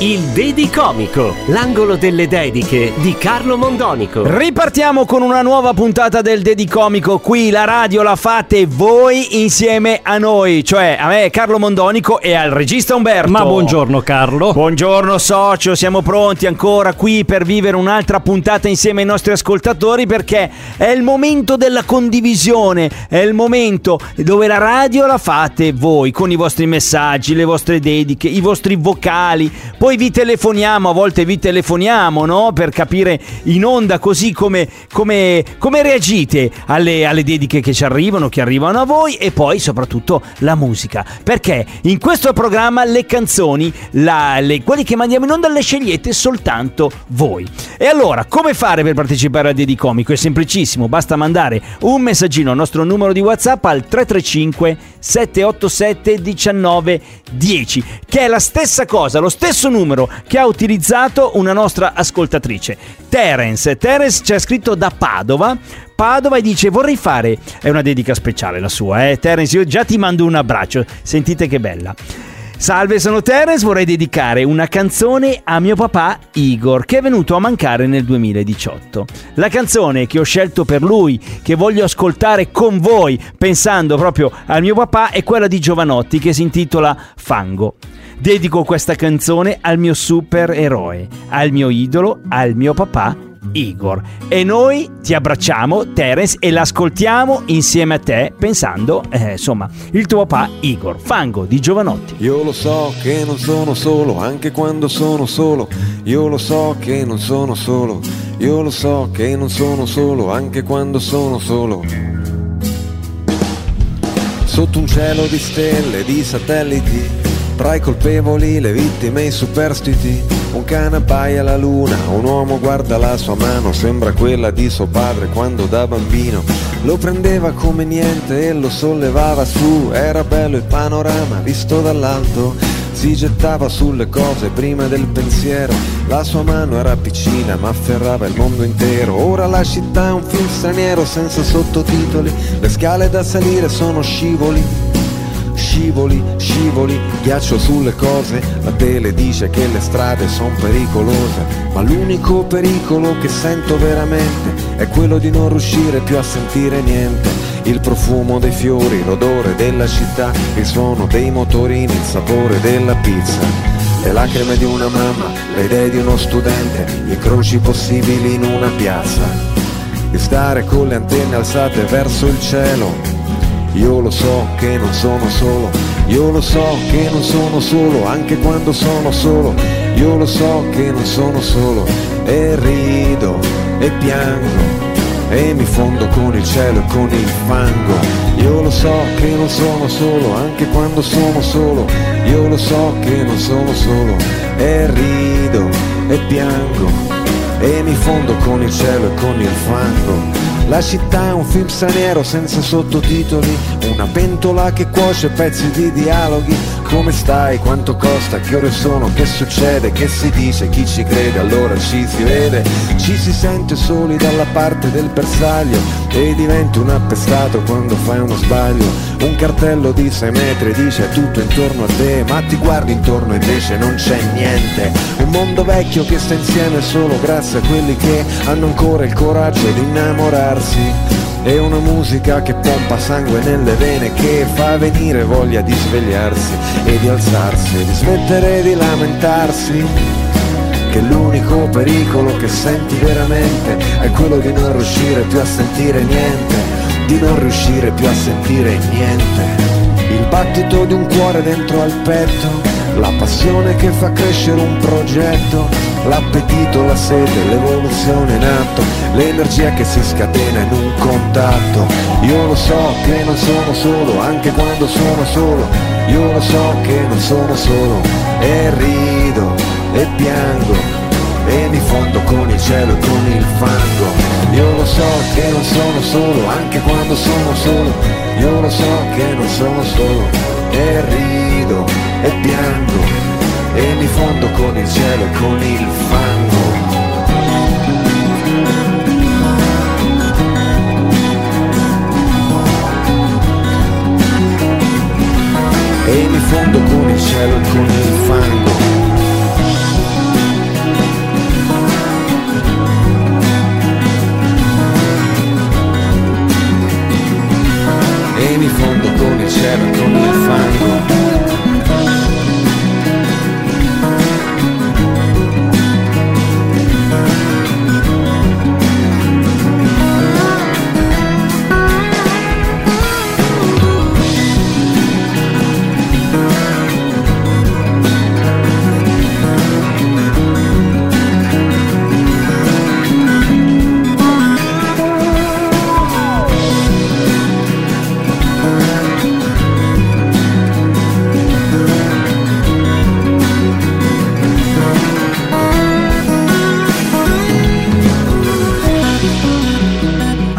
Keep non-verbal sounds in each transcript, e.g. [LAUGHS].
Il Dedicomico, l'angolo delle dediche di Carlo Mondonico. Ripartiamo con una nuova puntata del Dedicomico. Qui la radio la fate voi insieme a noi, cioè a me Carlo Mondonico e al regista Umberto. Ma buongiorno Carlo. Buongiorno socio, siamo pronti ancora qui per vivere un'altra puntata insieme ai nostri ascoltatori perché è il momento della condivisione, è il momento dove la radio la fate voi con i vostri messaggi, le vostre dediche, i vostri vocali. Poi vi telefoniamo, a volte vi telefoniamo, no? Per capire in onda così come, come, come reagite alle, alle dediche che ci arrivano, che arrivano a voi e poi soprattutto la musica. Perché in questo programma le canzoni, la, le, quelli che mandiamo in onda le scegliete soltanto voi. E allora, come fare per partecipare al Dedicomico? È semplicissimo, basta mandare un messaggino al nostro numero di WhatsApp al 335 787 19 10, che è la stessa cosa, lo stesso numero che ha utilizzato una nostra ascoltatrice, Terence. Terence ci ha scritto da Padova. Padova e dice vorrei fare, è una dedica speciale la sua, eh Terence, io già ti mando un abbraccio, sentite che bella. Salve, sono Terence, vorrei dedicare una canzone a mio papà Igor, che è venuto a mancare nel 2018. La canzone che ho scelto per lui, che voglio ascoltare con voi, pensando proprio al mio papà, è quella di Giovanotti, che si intitola Fango. Dedico questa canzone al mio supereroe, al mio idolo, al mio papà Igor. E noi ti abbracciamo, Terence, e l'ascoltiamo insieme a te, pensando, eh, insomma, il tuo papà Igor. Fango di Giovanotti. Io lo so che non sono solo, anche quando sono solo. Io lo so che non sono solo. Io lo so che non sono solo, anche quando sono solo. Sotto un cielo di stelle, di satelliti, tra i colpevoli, le vittime i superstiti. Un cane abbaia alla luna, un uomo guarda la sua mano, sembra quella di suo padre quando da bambino lo prendeva come niente e lo sollevava su. Era bello il panorama visto dall'alto, si gettava sulle cose prima del pensiero. La sua mano era piccina ma afferrava il mondo intero. Ora la città è un film straniero senza sottotitoli, le scale da salire sono scivoli scivoli, scivoli, ghiaccio sulle cose, la tele dice che le strade sono pericolose, ma l'unico pericolo che sento veramente è quello di non riuscire più a sentire niente, il profumo dei fiori, l'odore della città, il suono dei motorini, il sapore della pizza. Le lacrime di una mamma, le idee di uno studente, gli incroci possibili in una piazza. Di stare con le antenne alzate verso il cielo, io lo so che non sono solo, io lo so che non sono solo, anche quando sono solo, io lo so che non sono solo, e rido e piango, e mi fondo con il cielo e con il fango. Io lo so che non sono solo, anche quando sono solo, io lo so che non sono solo, e rido e piango, e mi fondo con il cielo e con il fango. La città è un film straniero senza sottotitoli, una pentola che cuoce pezzi di dialoghi. Come stai? Quanto costa? Che ore sono? Che succede? Che si dice? Chi ci crede? Allora ci si vede. Ci si sente soli dalla parte del bersaglio e diventi un appestato quando fai uno sbaglio. Un cartello di 6 metri dice tutto intorno a te, ma ti guardi intorno e invece non c'è niente. Un mondo vecchio che sta insieme solo grazie a quelli che hanno ancora il coraggio di innamorarsi è una musica che pompa sangue nelle vene Che fa venire voglia di svegliarsi e di alzarsi Di smettere di lamentarsi. Che l'unico pericolo che senti veramente È quello di non riuscire più a sentire niente Di non riuscire più a sentire niente. Il battito di un cuore dentro al petto, la passione che fa crescere un progetto, l'appetito, la sete, l'evoluzione in atto, l'energia che si scatena in un contatto. Io lo so che non sono solo, anche quando sono solo, io lo so che non sono solo, e rido e piango, e mi fondo con il cielo e con il fango. Io lo so che non sono solo, anche quando sono solo, io lo so che non sono solo, e rido piango, e mi fondo con il cielo e con il fango. E mi fondo con il cielo e con il fango. E mi fondo con il cielo e con il fango.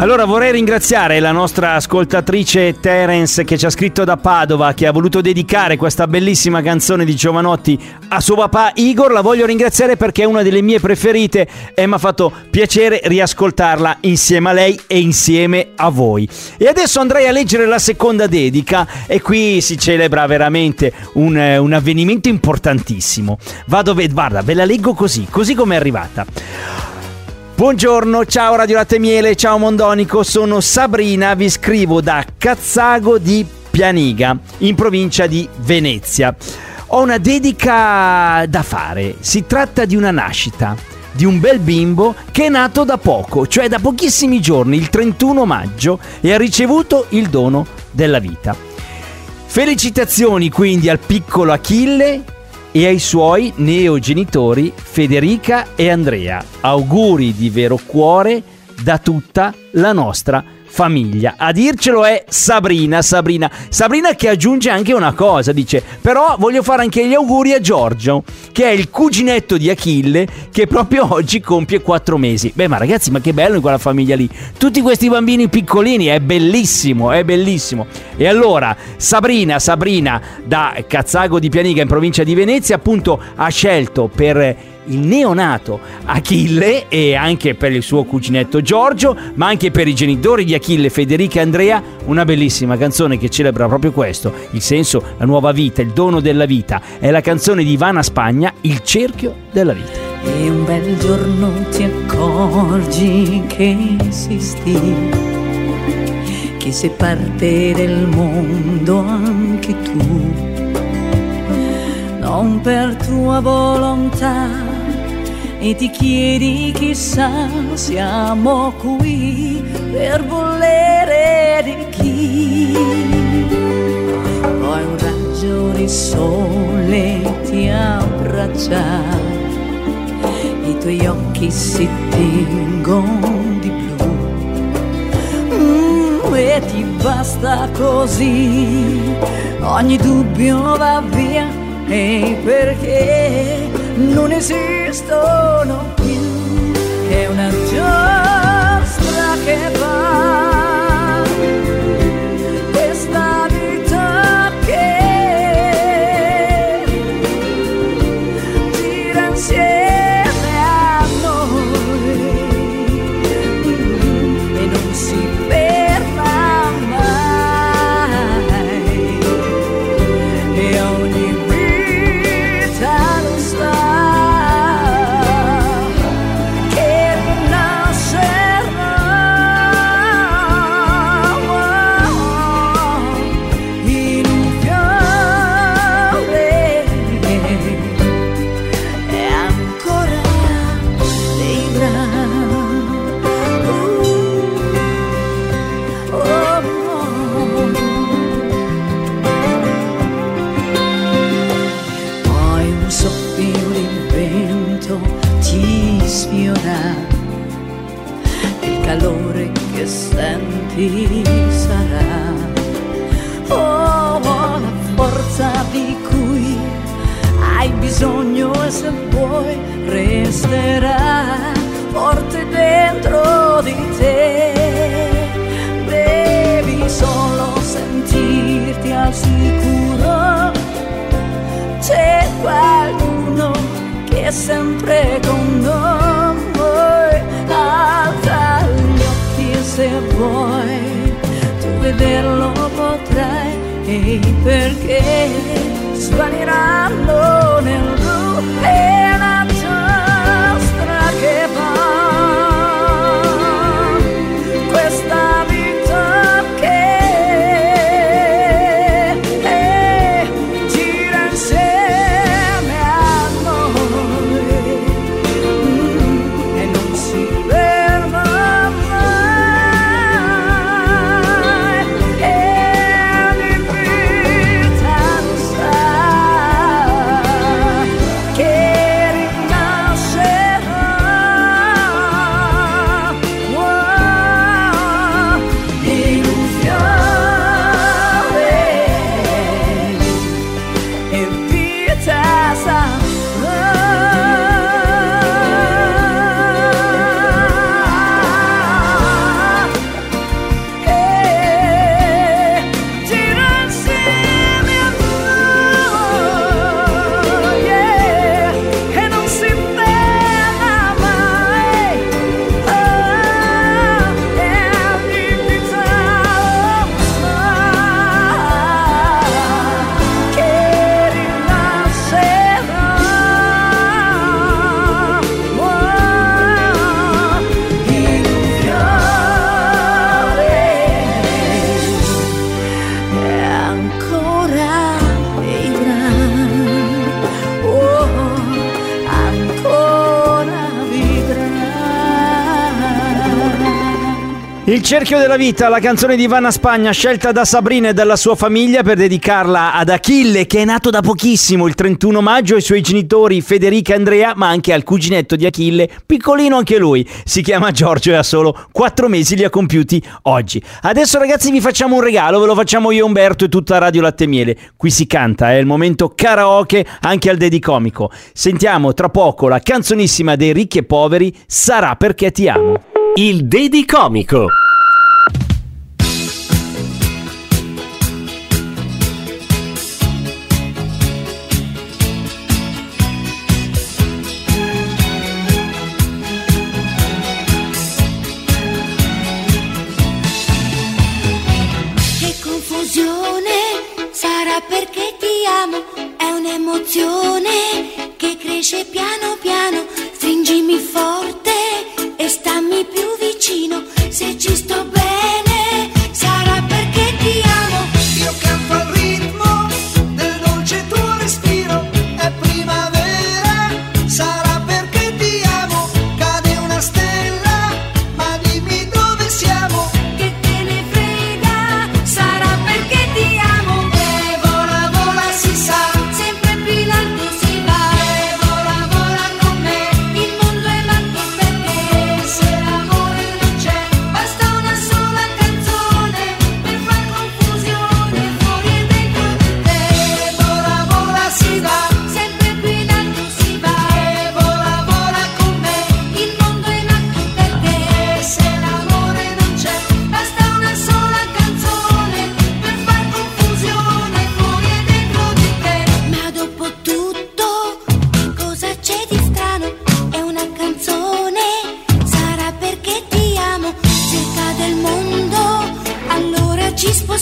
Allora vorrei ringraziare la nostra ascoltatrice Terence che ci ha scritto da Padova, che ha voluto dedicare questa bellissima canzone di Giovanotti a suo papà Igor. La voglio ringraziare perché è una delle mie preferite e mi ha fatto piacere riascoltarla insieme a lei e insieme a voi. E adesso andrei a leggere la seconda dedica e qui si celebra veramente un, eh, un avvenimento importantissimo. Vado, guarda, ve la leggo così, così come è arrivata. Buongiorno, ciao Radio Latte Miele, ciao Mondonico, sono Sabrina, vi scrivo da Cazzago di Pianiga, in provincia di Venezia. Ho una dedica da fare, si tratta di una nascita di un bel bimbo che è nato da poco, cioè da pochissimi giorni, il 31 maggio, e ha ricevuto il dono della vita. Felicitazioni quindi al piccolo Achille e ai suoi neogenitori Federica e Andrea. Auguri di vero cuore da tutta la nostra famiglia. A dircelo è Sabrina, Sabrina, Sabrina che aggiunge anche una cosa, dice, però voglio fare anche gli auguri a Giorgio, che è il cuginetto di Achille, che proprio [LAUGHS] oggi compie 4 mesi. Beh, ma ragazzi, ma che bello in quella famiglia lì. Tutti questi bambini piccolini, è bellissimo, è bellissimo. E allora, Sabrina, Sabrina, da Cazzago di Pianiga in provincia di Venezia, appunto, ha scelto per il neonato Achille e anche per il suo cuginetto Giorgio, ma anche per i genitori di Achille, Federica e Andrea, una bellissima canzone che celebra proprio questo, il senso, la nuova vita, il dono della vita. È la canzone di Ivana Spagna, Il cerchio della vita. E un bel giorno ti accorgi che esisti, che sei parte del mondo anche tu, non per tua volontà, e ti chiedi chissà siamo qui per volere di chi. Poi un raggio di sole ti abbraccia i tuoi occhi si tingono di blu Mm, e ti basta così ogni dubbio va via e perché non esistono più è una giostra te svanirà Il cerchio della vita, la canzone di Ivana Spagna scelta da Sabrina e dalla sua famiglia per dedicarla ad Achille che è nato da pochissimo il 31 maggio ai suoi genitori Federica e Andrea ma anche al cuginetto di Achille, piccolino anche lui, si chiama Giorgio e ha solo 4 mesi li ha compiuti oggi. Adesso ragazzi vi facciamo un regalo, ve lo facciamo io Umberto e tutta Radio Latte Miele, qui si canta, è il momento karaoke anche al dedicomico. Sentiamo tra poco la canzonissima dei ricchi e poveri, Sarà perché ti amo. Il Dedi Comico. un'emozione che cresce piano piano, stringimi forte e stammi più vicino.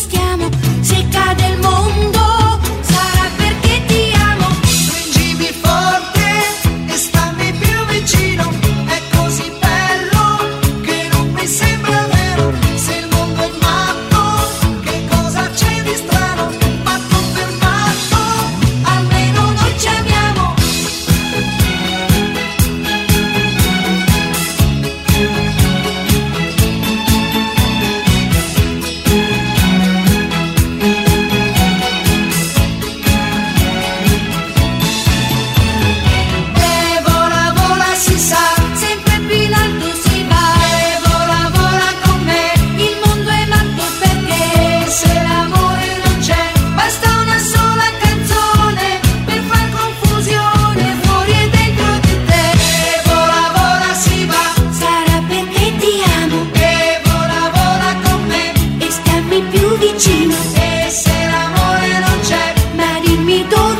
Dios.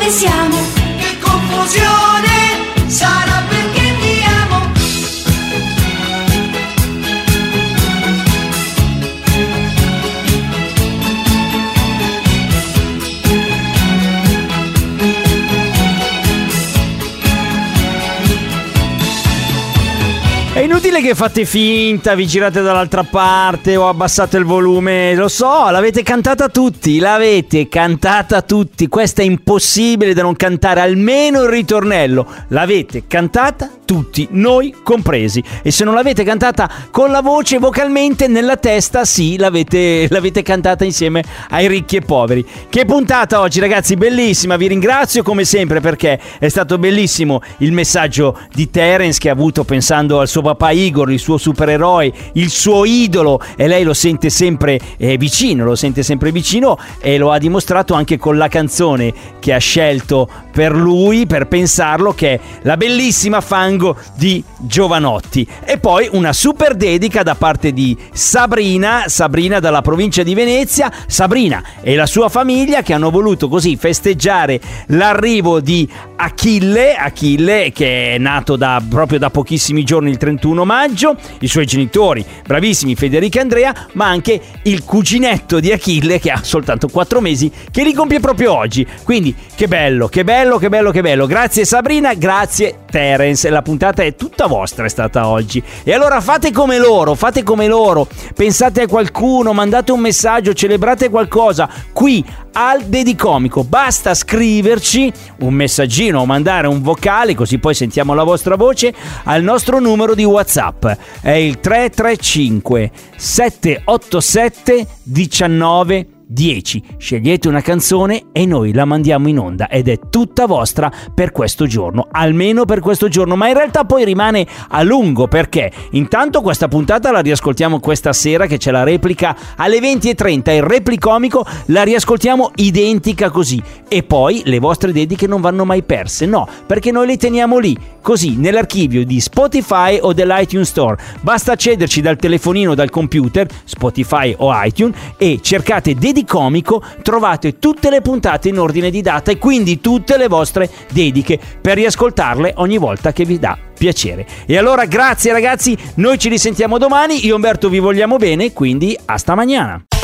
siamo. Che confusione! Che fate finta, vi girate dall'altra parte o abbassate il volume? Lo so, l'avete cantata tutti, l'avete cantata tutti. Questa è impossibile da non cantare almeno il ritornello. L'avete cantata tutti, noi compresi. E se non l'avete cantata con la voce, vocalmente, nella testa, sì, l'avete, [LAUGHS] l'avete cantata insieme ai ricchi e poveri. Che puntata oggi, ragazzi, bellissima. Vi ringrazio come sempre perché è stato bellissimo il messaggio di Terence che ha avuto pensando al suo papà Igor, il suo supereroe, il suo idolo. E lei lo sente sempre eh, vicino, lo sente sempre vicino e lo ha dimostrato anche con la canzone che ha scelto per lui, per pensarlo, che è la bellissima Fango di Giovanotti. E poi una super dedica da parte di Sabrina, Sabrina dalla provincia di Venezia, Sabrina e la sua famiglia che hanno voluto così festeggiare l'arrivo di Achille, Achille che è nato da, proprio da pochissimi giorni il 31 maggio, i suoi genitori, bravissimi Federica e Andrea, ma anche il cuginetto di Achille che ha soltanto 4 mesi, che li compie proprio oggi. Quindi che bello, che bello, che bello, che bello. Grazie Sabrina, grazie Terence. La puntata è tutta vostra, è stata oggi. E allora fate come loro, fate come loro. Pensate a qualcuno, mandate un messaggio, celebrate qualcosa. Qui al Dedicomico basta scriverci un messaggino o mandare un vocale, così poi sentiamo la vostra voce, al nostro numero di WhatsApp. È il 335 787 19 10. Scegliete una canzone e noi la mandiamo in onda ed è tutta vostra per questo giorno, almeno per questo giorno, ma in realtà poi rimane a lungo perché intanto questa puntata la riascoltiamo questa sera che c'è la replica alle 20.30, il replicomico la riascoltiamo identica così e poi le vostre dediche non vanno mai perse, no, perché noi le teniamo lì, così nell'archivio di Spotify o dell'iTunes Store. Basta accederci dal telefonino o dal computer, Spotify o iTunes e cercate dediche Comico trovate tutte le puntate in ordine di data e quindi tutte le vostre dediche per riascoltarle ogni volta che vi dà piacere. E allora grazie ragazzi, noi ci risentiamo domani, io Umberto vi vogliamo bene, quindi a stamaniana.